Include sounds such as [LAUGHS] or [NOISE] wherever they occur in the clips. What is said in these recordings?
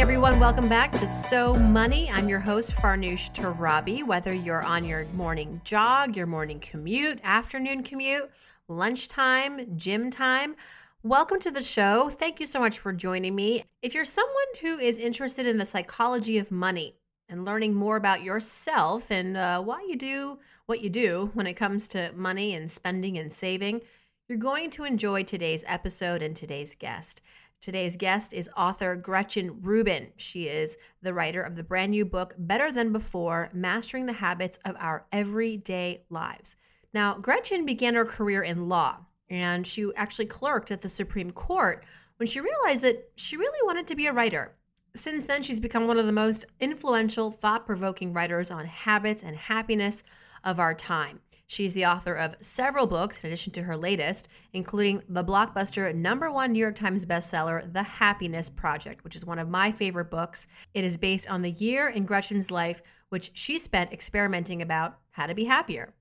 Everyone, welcome back to So Money. I'm your host, Farnoosh Torabi. Whether you're on your morning jog, your morning commute, afternoon commute, lunchtime, gym time, welcome to the show. Thank you so much for joining me. If you're someone who is interested in the psychology of money and learning more about yourself and uh, why you do what you do when it comes to money and spending and saving, you're going to enjoy today's episode and today's guest. Today's guest is author Gretchen Rubin. She is the writer of the brand new book, Better Than Before Mastering the Habits of Our Everyday Lives. Now, Gretchen began her career in law, and she actually clerked at the Supreme Court when she realized that she really wanted to be a writer. Since then, she's become one of the most influential, thought provoking writers on habits and happiness of our time. She's the author of several books, in addition to her latest, including the blockbuster number one New York Times bestseller, The Happiness Project, which is one of my favorite books. It is based on the year in Gretchen's life, which she spent experimenting about how to be happier.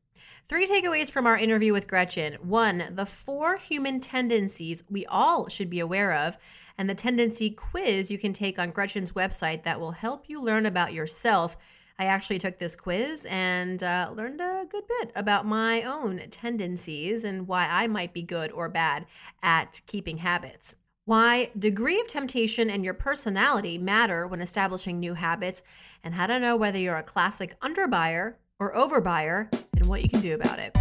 Three takeaways from our interview with Gretchen. One, the four human tendencies we all should be aware of, and the tendency quiz you can take on Gretchen's website that will help you learn about yourself I actually took this quiz and uh, learned a good bit about my own tendencies and why I might be good or bad at keeping habits. Why degree of temptation and your personality matter when establishing new habits, and how to know whether you're a classic underbuyer or overbuyer and what you can do about it.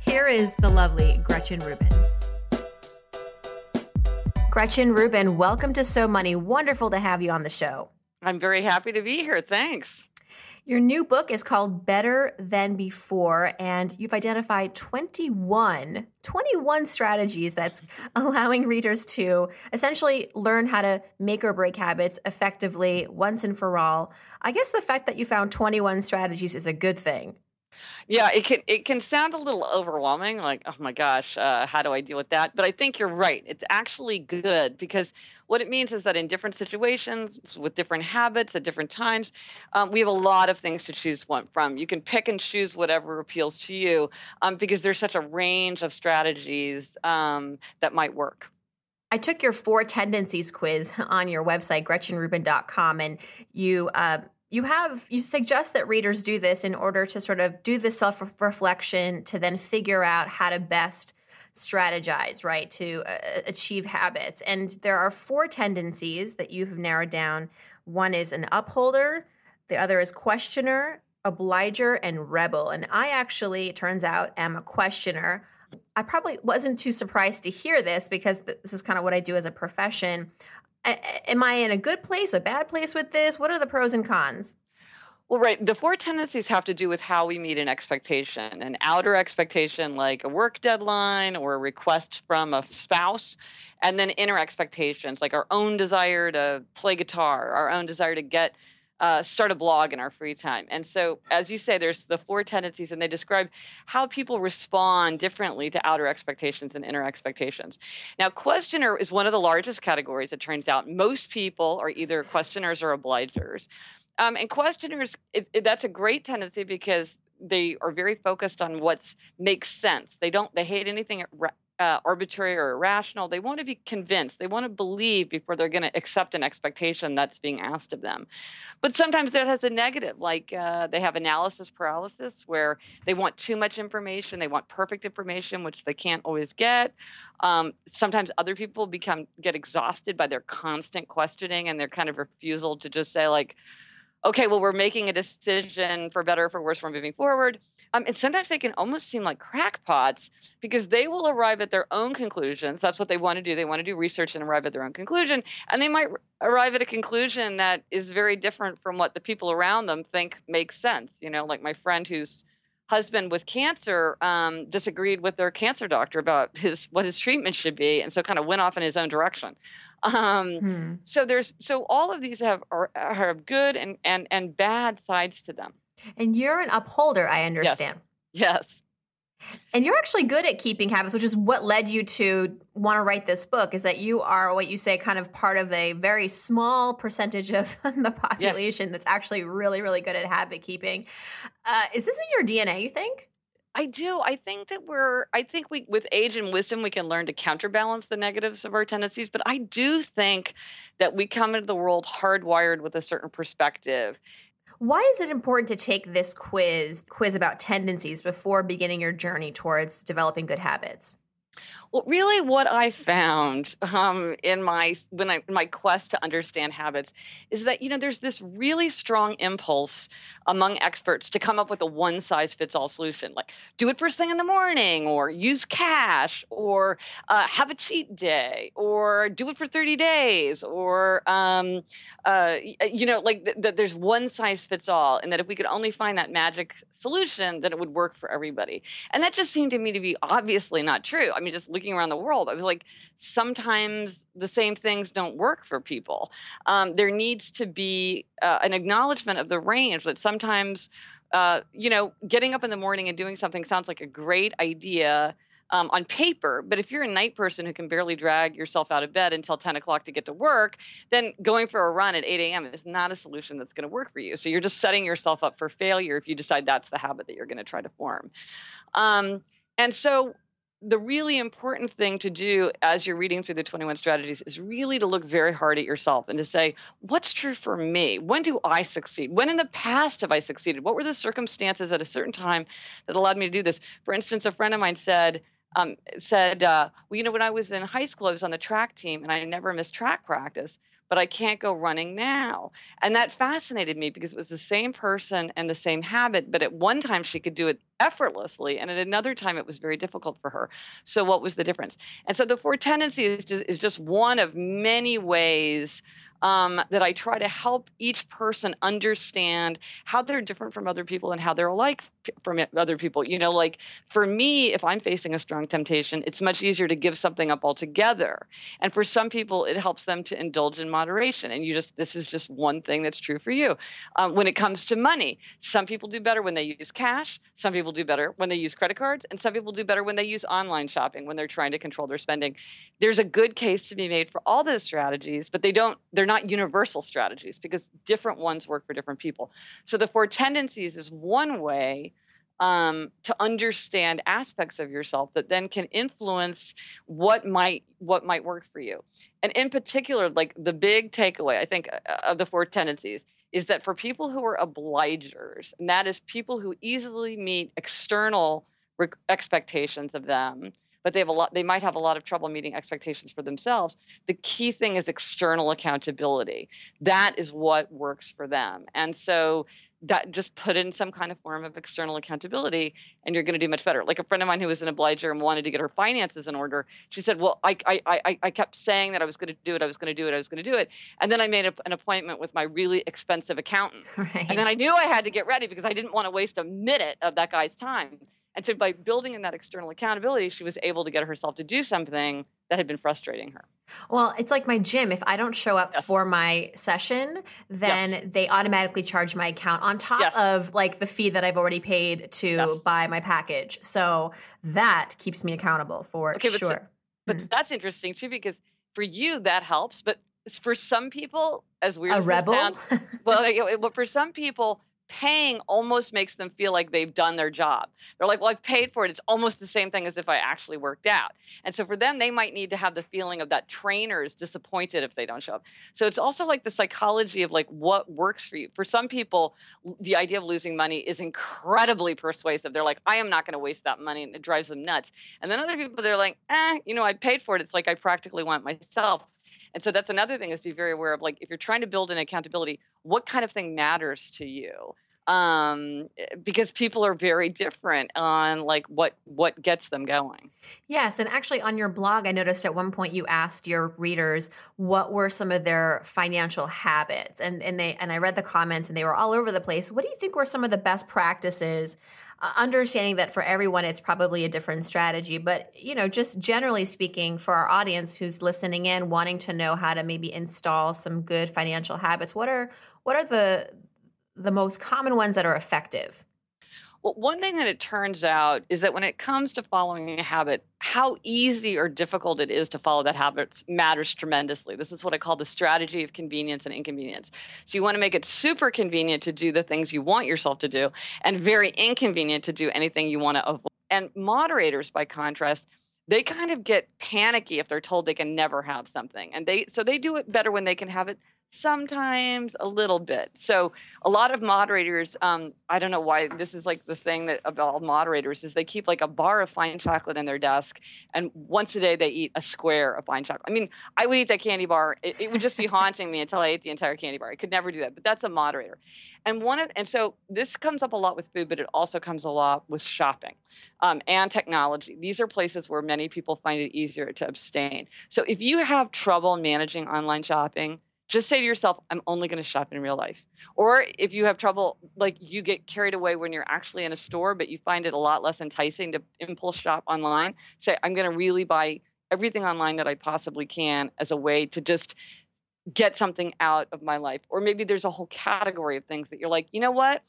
Here is the lovely Gretchen Rubin. Gretchen Rubin, welcome to So Money. Wonderful to have you on the show. I'm very happy to be here. Thanks. Your new book is called Better Than Before, and you've identified 21, 21 strategies that's allowing readers to essentially learn how to make or break habits effectively once and for all. I guess the fact that you found 21 strategies is a good thing. Yeah, it can it can sound a little overwhelming, like oh my gosh, uh, how do I deal with that? But I think you're right. It's actually good because what it means is that in different situations, with different habits at different times, um, we have a lot of things to choose one from. You can pick and choose whatever appeals to you um, because there's such a range of strategies um, that might work. I took your four tendencies quiz [LAUGHS] on your website, GretchenRubin.com, and you. Uh, you have you suggest that readers do this in order to sort of do the self reflection to then figure out how to best strategize right to uh, achieve habits. And there are four tendencies that you have narrowed down. One is an upholder the other is questioner obliger and rebel. And i actually it turns out am a questioner. I probably wasn't too surprised to hear this because this is kind of what i do as a profession am I in a good place, a bad place with this? What are the pros and cons? Well, right. The four tendencies have to do with how we meet an expectation an outer expectation, like a work deadline or a request from a spouse, and then inner expectations, like our own desire to play guitar, our own desire to get uh, start a blog in our free time. And so, as you say, there's the four tendencies, and they describe how people respond differently to outer expectations and inner expectations. Now, questioner is one of the largest categories, it turns out. Most people are either questioners or obligers. Um, and questioners, it, it, that's a great tendency because they are very focused on what makes sense. They don't, they hate anything uh, arbitrary or irrational. They want to be convinced. They want to believe before they're going to accept an expectation that's being asked of them. But sometimes that has a negative, like uh, they have analysis paralysis, where they want too much information. They want perfect information, which they can't always get. Um, sometimes other people become get exhausted by their constant questioning and their kind of refusal to just say like, okay, well, we're making a decision for better or for worse, we're moving forward. Um, and sometimes they can almost seem like crackpots because they will arrive at their own conclusions. That's what they want to do. They want to do research and arrive at their own conclusion. And they might arrive at a conclusion that is very different from what the people around them think makes sense. You know, like my friend whose husband with cancer um, disagreed with their cancer doctor about his what his treatment should be, and so kind of went off in his own direction. Um, hmm. So there's so all of these have are, have good and and and bad sides to them. And you're an upholder, I understand. Yes. yes. And you're actually good at keeping habits, which is what led you to want to write this book. Is that you are what you say, kind of part of a very small percentage of [LAUGHS] the population yes. that's actually really, really good at habit keeping. Uh, is this in your DNA? You think? I do. I think that we're, I think we, with age and wisdom, we can learn to counterbalance the negatives of our tendencies. But I do think that we come into the world hardwired with a certain perspective. Why is it important to take this quiz, quiz about tendencies, before beginning your journey towards developing good habits? Well, really, what I found um, in my when I my quest to understand habits is that you know there's this really strong impulse among experts to come up with a one size fits all solution, like do it first thing in the morning, or use cash, or uh, have a cheat day, or do it for 30 days, or um, uh, you know like that th- there's one size fits all, and that if we could only find that magic solution, then it would work for everybody. And that just seemed to me to be obviously not true. I mean, just looking around the world, I was like, sometimes the same things don't work for people. Um, there needs to be uh, an acknowledgement of the range that sometimes, uh, you know, getting up in the morning and doing something sounds like a great idea um, on paper. But if you're a night person who can barely drag yourself out of bed until 10 o'clock to get to work, then going for a run at 8 a.m. is not a solution that's going to work for you. So you're just setting yourself up for failure if you decide that's the habit that you're going to try to form. Um, and so the really important thing to do as you're reading through the 21 strategies is really to look very hard at yourself and to say, what's true for me? When do I succeed? When in the past have I succeeded? What were the circumstances at a certain time that allowed me to do this? For instance, a friend of mine said, um, said, uh, well, you know, when I was in high school, I was on the track team and I never missed track practice, but I can't go running now. And that fascinated me because it was the same person and the same habit, but at one time she could do it effortlessly, and at another time it was very difficult for her. So, what was the difference? And so, the four tendencies is just, is just one of many ways um, that I try to help each person understand how they're different from other people and how they're alike from other people. You know, like for me, if I'm facing a strong temptation, it's much easier to give something up altogether. And for some people, it helps them to indulge in moderation. And you just, this is just one thing that's true for you. Um, when it comes to money, some people do better when they use cash, some people do better when they use credit cards, and some people do better when they use online shopping when they're trying to control their spending. There's a good case to be made for all those strategies, but they don't, they're not universal strategies because different ones work for different people. So the four tendencies is one way um, to understand aspects of yourself that then can influence what might what might work for you. And in particular, like the big takeaway, I think, uh, of the four tendencies is that for people who are obligers, and that is people who easily meet external re- expectations of them, but they have a lot they might have a lot of trouble meeting expectations for themselves the key thing is external accountability. That is what works for them. And so that just put in some kind of form of external accountability and you're going to do much better. Like a friend of mine who was an obliger and wanted to get her finances in order she said well i i i, I kept saying that i was going to do it i was going to do it i was going to do it. And then i made a, an appointment with my really expensive accountant. [LAUGHS] Right. and then i knew i had to get ready because i didn't want to waste a minute of that guy's time. And so by building in that external accountability, she was able to get herself to do something that had been frustrating her. Well, it's like my gym. If I don't show up yes. for my session, then yes. they automatically charge my account on top yes. of like the fee that I've already paid to buy my package. So that keeps me accountable for okay, sure. But, mm-hmm. that's interesting too because for you that helps, but for some people, as weird a as rebel. Well, like, for some people, paying almost makes them feel like they've done their job. They're like, well, I've paid for it. It's almost the same thing as if I actually worked out. And so for them, they might need to have the feeling of that trainer is disappointed if they don't show up. So it's also like the psychology of like what works for you. For some people, the idea of losing money is incredibly persuasive. They're like, I am not going to waste that money. And it drives them nuts. And then other people, they're like, eh, you know, I paid for it. It's like I practically want myself. And so that's another thing is be very aware of like if you're trying to build an accountability, what kind of thing matters to you? Um, because people are very different on like what what gets them going. Yes, and actually on your blog, I noticed at one point you asked your readers what were some of their financial habits, and and they and I read the comments and they were all over the place. What do you think were some of the best practices? Uh, understanding that for everyone it's probably a different strategy, but you know, just generally speaking, for our audience who's listening in, wanting to know how to maybe install some good financial habits, what are what are the the most common ones that are effective? Well, one thing that it turns out is that when it comes to following a habit, how easy or difficult it is to follow that habit matters tremendously. This is what I call the strategy of convenience and inconvenience. So you want to make it super convenient to do the things you want yourself to do and very inconvenient to do anything you want to avoid. And moderators, by contrast, they kind of get panicky if they're told they can never have something. And they so they do it better when they can have it sometimes a little bit. So a lot of moderators, um, I don't know why this is like the thing that about moderators is they keep like a bar of fine chocolate in their desk, and once a day they eat a square of fine chocolate. I mean, I would eat that candy bar; it, it would just be haunting me until I ate the entire candy bar. I could never do that, but that's a moderator. And one of and so this comes up a lot with food, but it also comes a lot with shopping um, and technology. These are places where many people find it easier to abstain. So if you have trouble managing online shopping just say to yourself, I'm only going to shop in real life. Or if you have trouble, like you get carried away when you're actually in a store, but you find it a lot less enticing to impulse shop online, say, I'm going to really buy everything online that I possibly can as a way to just get something out of my life. Or maybe there's a whole category of things that you're like, you know what?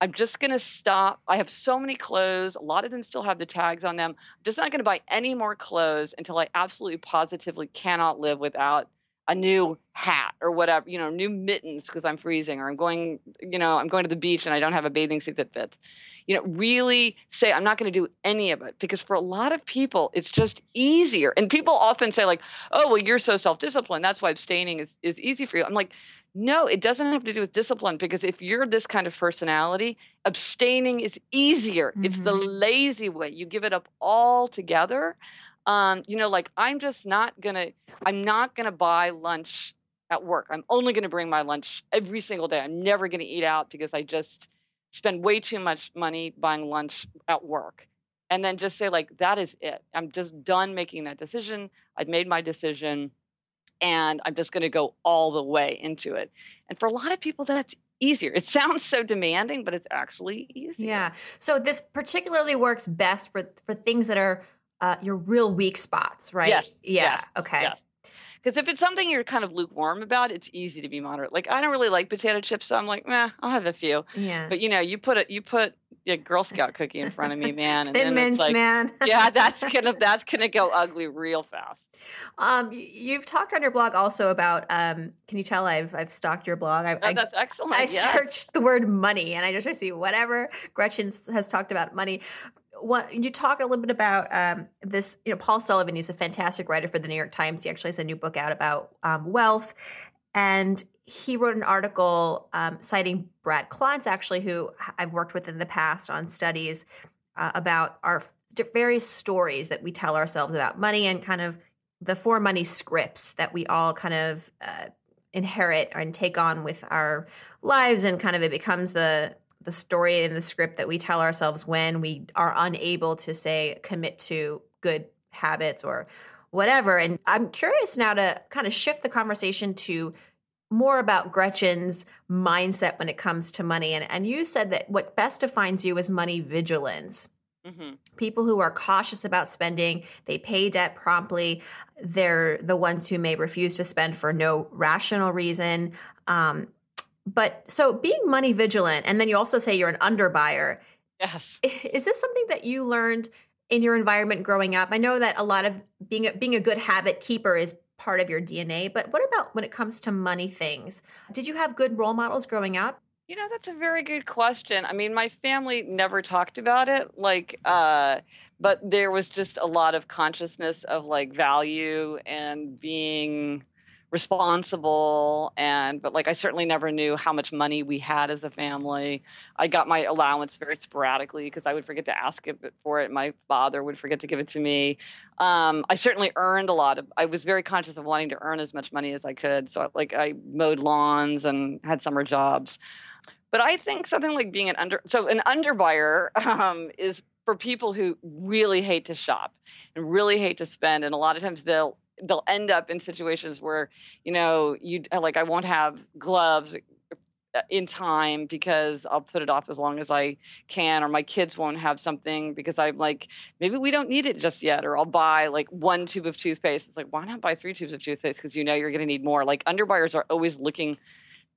I'm just going to stop. I have so many clothes. A lot of them still have the tags on them. I'm just not going to buy any more clothes until I absolutely positively cannot live without a new hat or whatever, you know, new mittens because I'm freezing or I'm going, you know, I'm going to the beach and I don't have a bathing suit that fits. You know, really say I'm not going to do any of it because for a lot of people it's just easier. And people often say like, "Oh, well you're so self-disciplined. That's why abstaining is is easy for you." I'm like, "No, it doesn't have to do with discipline because if you're this kind of personality, abstaining is easier. Mm-hmm. It's the mm-hmm. lazy way. You give it up all together." Um, you know, like I'm just not gonna, I'm not gonna buy lunch at work. I'm only gonna bring my lunch every single day. I'm never gonna eat out because I just spend way too much money buying lunch at work. And then just say like, that is it. I'm just done making that decision. I've made my decision and I'm just to go all the way into it. And for a lot of people, that's easier. It [LAUGHS] sounds so demanding, but it's actually easier. Yeah. So this particularly works best for for things that are uh, your real weak spots, right? Yes. Yeah. Yes, okay. Yes. Because if it's something you're kind of lukewarm about, it's easy to be moderate. Like I don't really like potato chips, so I'm like, nah, I'll have a few. Yeah. But you know, you put a you put a Girl Scout cookie in front of me, [LAUGHS] man, and Thin then mints, it's like, man. [LAUGHS] yeah, that's [LAUGHS] gonna that's gonna go ugly real fast. Um, you've talked on your blog also about. Um, can you tell I've I've stalked your blog? I, oh, that's excellent. I yeah. searched the word money, and I just I see whatever Gretchen has talked about money what you talk a little bit about um, this you know paul sullivan he's a fantastic writer for the new york times. He actually has a new book out about um, wealth. And he wrote an article um, citing brad klontz actually who i've worked with in the past on studies uh, about our various stories that we tell ourselves about money and kind of the four money scripts that we all kind of uh, inherit and take on with our lives. And kind of it becomes the the story and the script that we tell ourselves when we are unable to say commit to good habits or whatever. And I'm curious now to kind of shift the conversation to more about Gretchen's mindset when it comes to money. And, and you said that what best defines you is money vigilance. Mm-hmm. People who are cautious about spending, they pay debt promptly. They're the ones who may refuse to spend for no rational reason. Um, but so being money vigilant, and then you also say you're an underbuyer. Yes. Is this something that you learned in your environment growing up? I know that a lot of being a, being a good habit keeper is part of your DNA, but what about when it comes to money things? Did you have good role models growing up? You know, that's a very good question. I mean, my family never talked about it, like, uh, but there was just a lot of consciousness of like value and being responsible and but like I certainly never knew how much money we had as a family. I got my allowance very sporadically because I would forget to ask for it. My father would forget to give it to me. Um, I certainly earned a lot of. I was very conscious of wanting to earn as much money as I could. So like I mowed lawns and had summer jobs. But I think something like being an under so an underbuyer um, is for people who really hate to shop and really hate to spend, and a lot of times they'll they'll end up in situations where you know you like I won't have gloves uh, in time because I'll put it off as long as I can, or my kids won't have something because I'm like, maybe we don't need it just yet, or I'll buy like one tube of toothpaste. It's like, why not buy three tubes of toothpaste? Because you know you're going to need more. Like underbuyers are always looking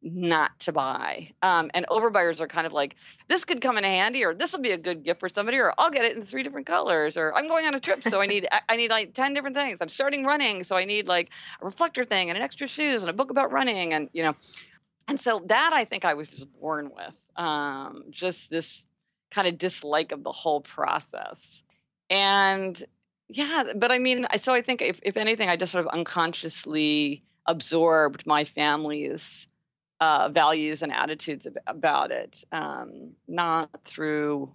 not to buy. Um, and overbuyers are kind of like, this could come in handy, or this will be a good gift for somebody, or I'll get it in three different colors, or I'm going on a trip, so I need I need like ten different things. I'm starting running, so I need like a reflector thing and an extra shoes and a book about running, and you know, and so that I think I was just born with, um, just this kind of dislike of the whole process. And yeah, but I mean, so I think if, if anything, I just sort of unconsciously absorbed my family's uh, values and attitudes about it, um, not through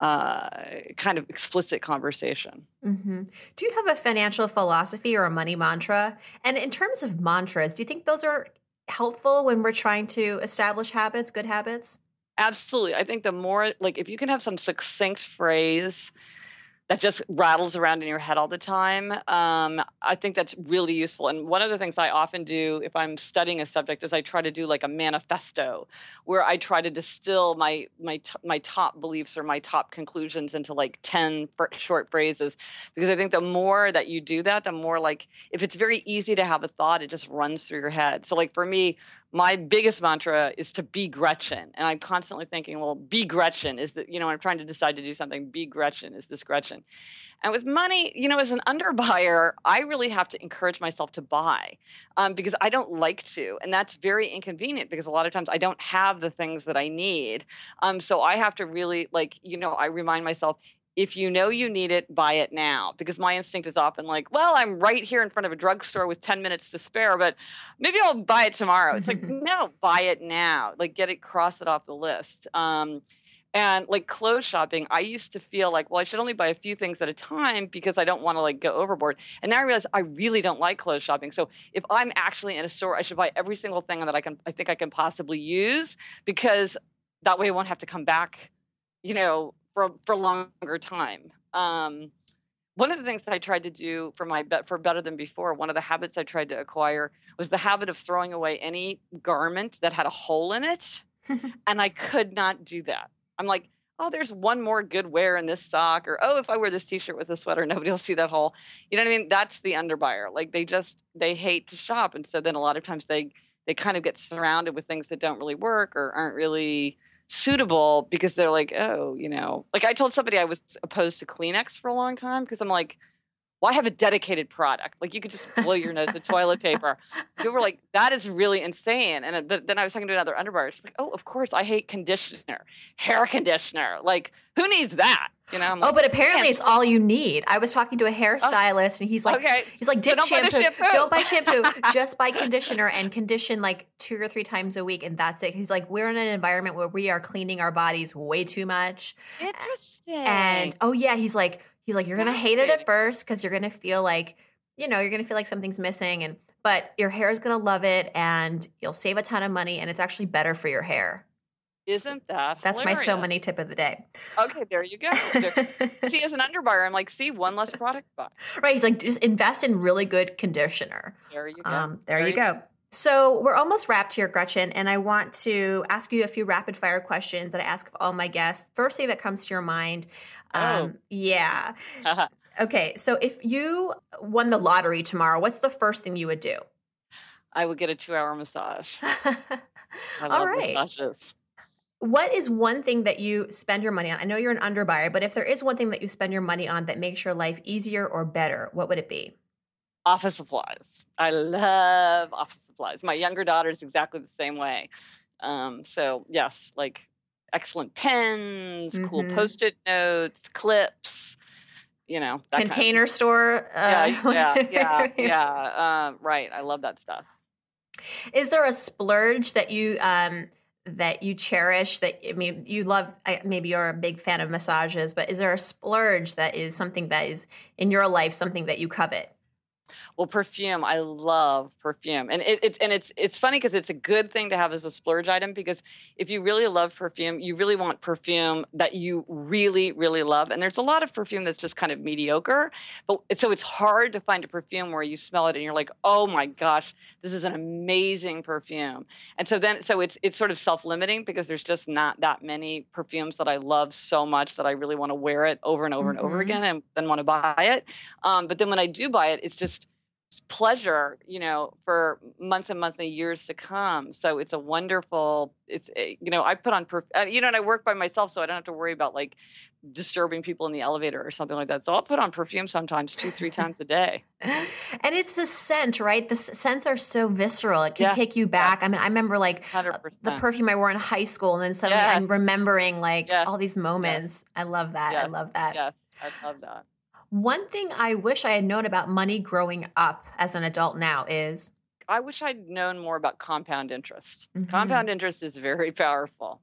uh, kind of explicit conversation. Mm-hmm. Do you have a financial philosophy or a money mantra? And in terms of mantras, do you think those are helpful when we're trying to establish habits, good habits? Absolutely. I think the more, like, if you can have some succinct phrase that just rattles around in your head all the time. Um, I think that's really useful. And one of the things I often do if I'm studying a subject is I try to do like a manifesto, where I try to distill my my my top beliefs or my top conclusions into like ten short phrases, because I think the more that you do that, the more like if it's very easy to have a thought, it just runs through your head. So like for me, my biggest mantra is to be Gretchen. And I'm constantly thinking, well, be Gretchen is that, you know, I'm trying to decide to do something, be Gretchen is this Gretchen. And with money, you know, as an underbuyer, I really have to encourage myself to buy um, because I don't like to. And that's very inconvenient because a lot of times I don't have the things that I need. Um, so I have to really, like, you know, I remind myself if you know you need it, buy it now. Because my instinct is often like, well, I'm right here in front of a drugstore with 10 minutes to spare, but maybe I'll buy it tomorrow. It's like, [LAUGHS] no, buy it now. Like, get it, cross it off the list. Um, and like clothes shopping, I used to feel like, well, I should only buy a few things at a time because I don't want to like go overboard. And now I realize I really don't like clothes shopping. So if I'm actually in a store, I should buy every single thing that I can, I think I can possibly use because that way I won't have to come back, you know, for for longer time. Um, one of the things that I tried to do for my bet for better than before, one of the habits I tried to acquire was the habit of throwing away any garment that had a hole in it, [LAUGHS] and I could not do that. I'm like, oh, there's one more good wear in this sock, or oh, if I wear this T-shirt with a sweater, nobody will see that hole. You know what I mean? That's the underbuyer. Like they just they hate to shop, and so then a lot of times they they kind of get surrounded with things that don't really work or aren't really suitable because they're like, oh, you know, like I told somebody I was opposed to Kleenex for a long time because I'm like, why have a dedicated product? Like you could just blow your nose with toilet paper. [LAUGHS] People were like, that is really insane. And then I was talking to another underbuyer. She's like, oh, of course, I hate conditioner, hair conditioner. Like, who needs that? You know? Oh, like, oh, but apparently it's all you need. I was talking to a hairstylist, oh, and he's like, okay. he's like, dip so shampoo. shampoo. Don't buy shampoo. [LAUGHS] just buy conditioner and condition like two or three times a week, and that's it. He's like, we're in an environment where we are cleaning our bodies way too much. Interesting. And oh yeah, he's like, he's like, you're gonna hate it at first because you're gonna feel like, you know, you're gonna feel like something's missing, and but your hair is gonna love it, and you'll save a ton of money, and it's actually better for your hair. Isn't that That's hilarious? my so money tip of the day. Okay, there you go. [LAUGHS] see, as an underbuyer, I'm like, see, one less product buy. Right. He's like, just invest in really good conditioner. There you go. Um, there, there, you go. go. So we're almost wrapped here, Gretchen, and I want to ask you a few rapid fire questions that I ask of all my guests. First thing that comes to your mind. Oh. Um, yeah. [LAUGHS] okay. So if you won the lottery tomorrow, what's the first thing you would do? I would get a two hour massage. [LAUGHS] All right. massages what is one thing that you spend your money on? I know you're an underbuyer, but if there is one thing that you spend your money on that makes your life easier or better, what would it be? Office supplies. I love office supplies. My younger daughter is exactly the same way. Um, so yes, like excellent pens, mm-hmm. cool post-it notes, clips. You know, container kind of store. Uh, yeah, yeah, yeah, [LAUGHS] yeah. Um, right. I love that stuff. Is there a splurge that you um, that you cherish that I mean you love maybe you're a big fan of massages but is there a splurge that is something that is in your life something that you covet Well, perfume, I love perfume, and it, it and it's it's funny because it's a good thing to have as a splurge item because if you really love perfume, you really want perfume that you really really love. And there's a lot of perfume that's just kind of mediocre, but so it's hard to find a perfume where you smell it and you're like, oh my gosh, this is an amazing perfume. And so then so it's it's sort of self-limiting because there's just not that many perfumes that I love so much that I really want to wear it over and over mm-hmm. and over mm-hmm. again and then want to buy it. Um, but then when I do buy it, it's just pleasure, you know, for months and months and years to come. So it's a wonderful. It's eh, you know I put on perf- uh, you know and I work by myself, so I don't have to worry about like disturbing people in the elevator or something like that. So I'll put on perfume sometimes two, three [LAUGHS] times a day. and it's the scent, right? The scents are so visceral. It can yes. take you back. I mean, I remember like 100%. the perfume I wore in high school, and then suddenly yes. I'm remembering like yes. all these moments. I love that. I love that. Yes, I love that. One thing I wish I had known about money growing up as an adult now is I wish I'd known more about compound interest. Mm-hmm. Compound interest is very powerful.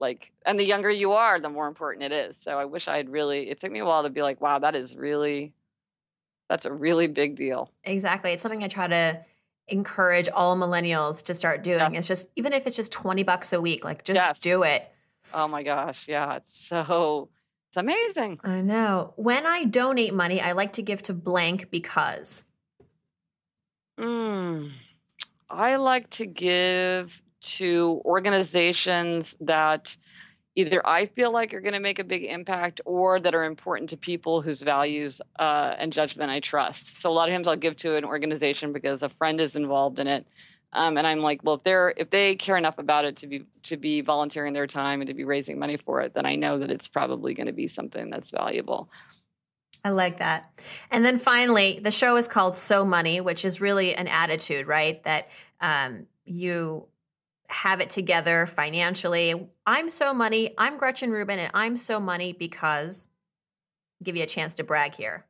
Like, and the younger you are, the more important it is. So I wish I had really, it took me a while to be like, wow, that is really, that's a really big deal. Exactly. It's something I try to encourage all millennials to start doing. Yeah. It's just, even if it's just 20 bucks a week, like just yes. do it. Oh my gosh. Yeah. It's so, it's amazing. I know. When I donate money, I like to give to blank because. Mm, I like to give to organizations that either I feel like are going to make a big impact or that are important to people whose values uh, and judgment I trust. So a lot of times I'll give to an organization because a friend is involved in it um, and I'm like, well, if they're if they care enough about it to be to be volunteering their time and to be raising money for it, then I know that it's probably going to be something that's valuable. I like that. And then finally, the show is called So Money, which is really an attitude, right? That um, you have it together financially. I'm so money. I'm Gretchen Rubin, and I'm so money because I'll give you a chance to brag here.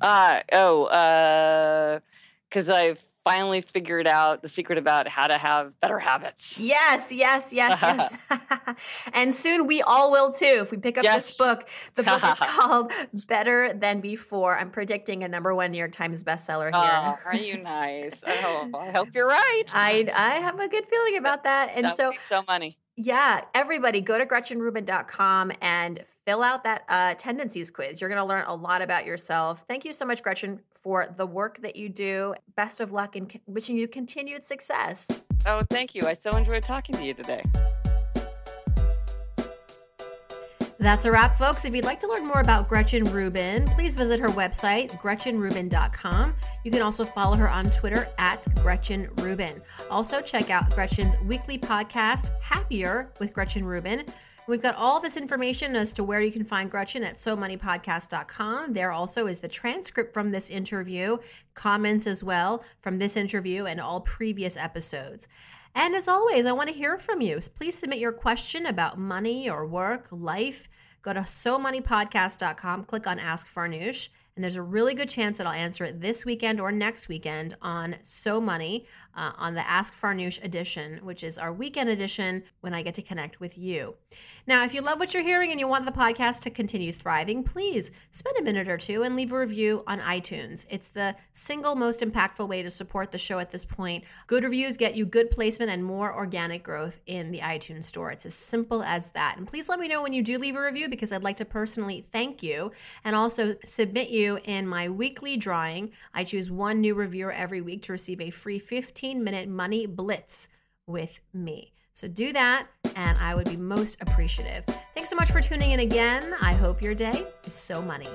Uh oh, because uh, I've finally figured out the secret about how to have better habits. Yes, yes, yes, [LAUGHS] yes. [LAUGHS] and soon we all will too. If we pick up yes. this book, the book is [LAUGHS] called Better Than Before. I'm predicting a number one New York Times bestseller here. Oh, are you nice? Oh, I hope you're right. I I have a good feeling about that. And that so so money. Yeah, everybody go to GretchenRubin.com and fill out that uh, tendencies quiz. You're going to learn a lot about yourself. Thank you so much, Gretchen, for the work that you do. Best of luck and wishing you continued success. Oh, thank you. I so enjoyed talking to you today. That's a wrap, folks. If you'd like to learn more about Gretchen Rubin, please visit her website, gretchenrubin.com. You can also follow her on Twitter at Gretchen Rubin. Also, check out Gretchen's weekly podcast, Happier with Gretchen Rubin. We've got all this information as to where you can find Gretchen at SoMoneyPodcast.com. There also is the transcript from this interview, comments as well from this interview and all previous episodes. And as always, I want to hear from you. Please submit your question about money or work, life. Go to SoMoneyPodcast.com, click on Ask Farnoosh, and there's a really good chance that I'll answer it this weekend or next weekend on So Money uh, on the Ask Farnoosh edition, which is our weekend edition when I get to connect with you. Now, if you love what you're hearing and you want the podcast to continue thriving, please spend a minute or two and leave a review on iTunes. It's the single most impactful way to support the show at this point. Good reviews get you good placement and more organic growth in the iTunes store. It's as simple as that. And please let me know when you do leave a review because I'd like to personally thank you and also submit you in my weekly drawing. I choose one new reviewer every week to receive a free 15 15 minute money blitz with me. So do that, and I would be most appreciative. Thanks so much for tuning in again. I hope your day is so money.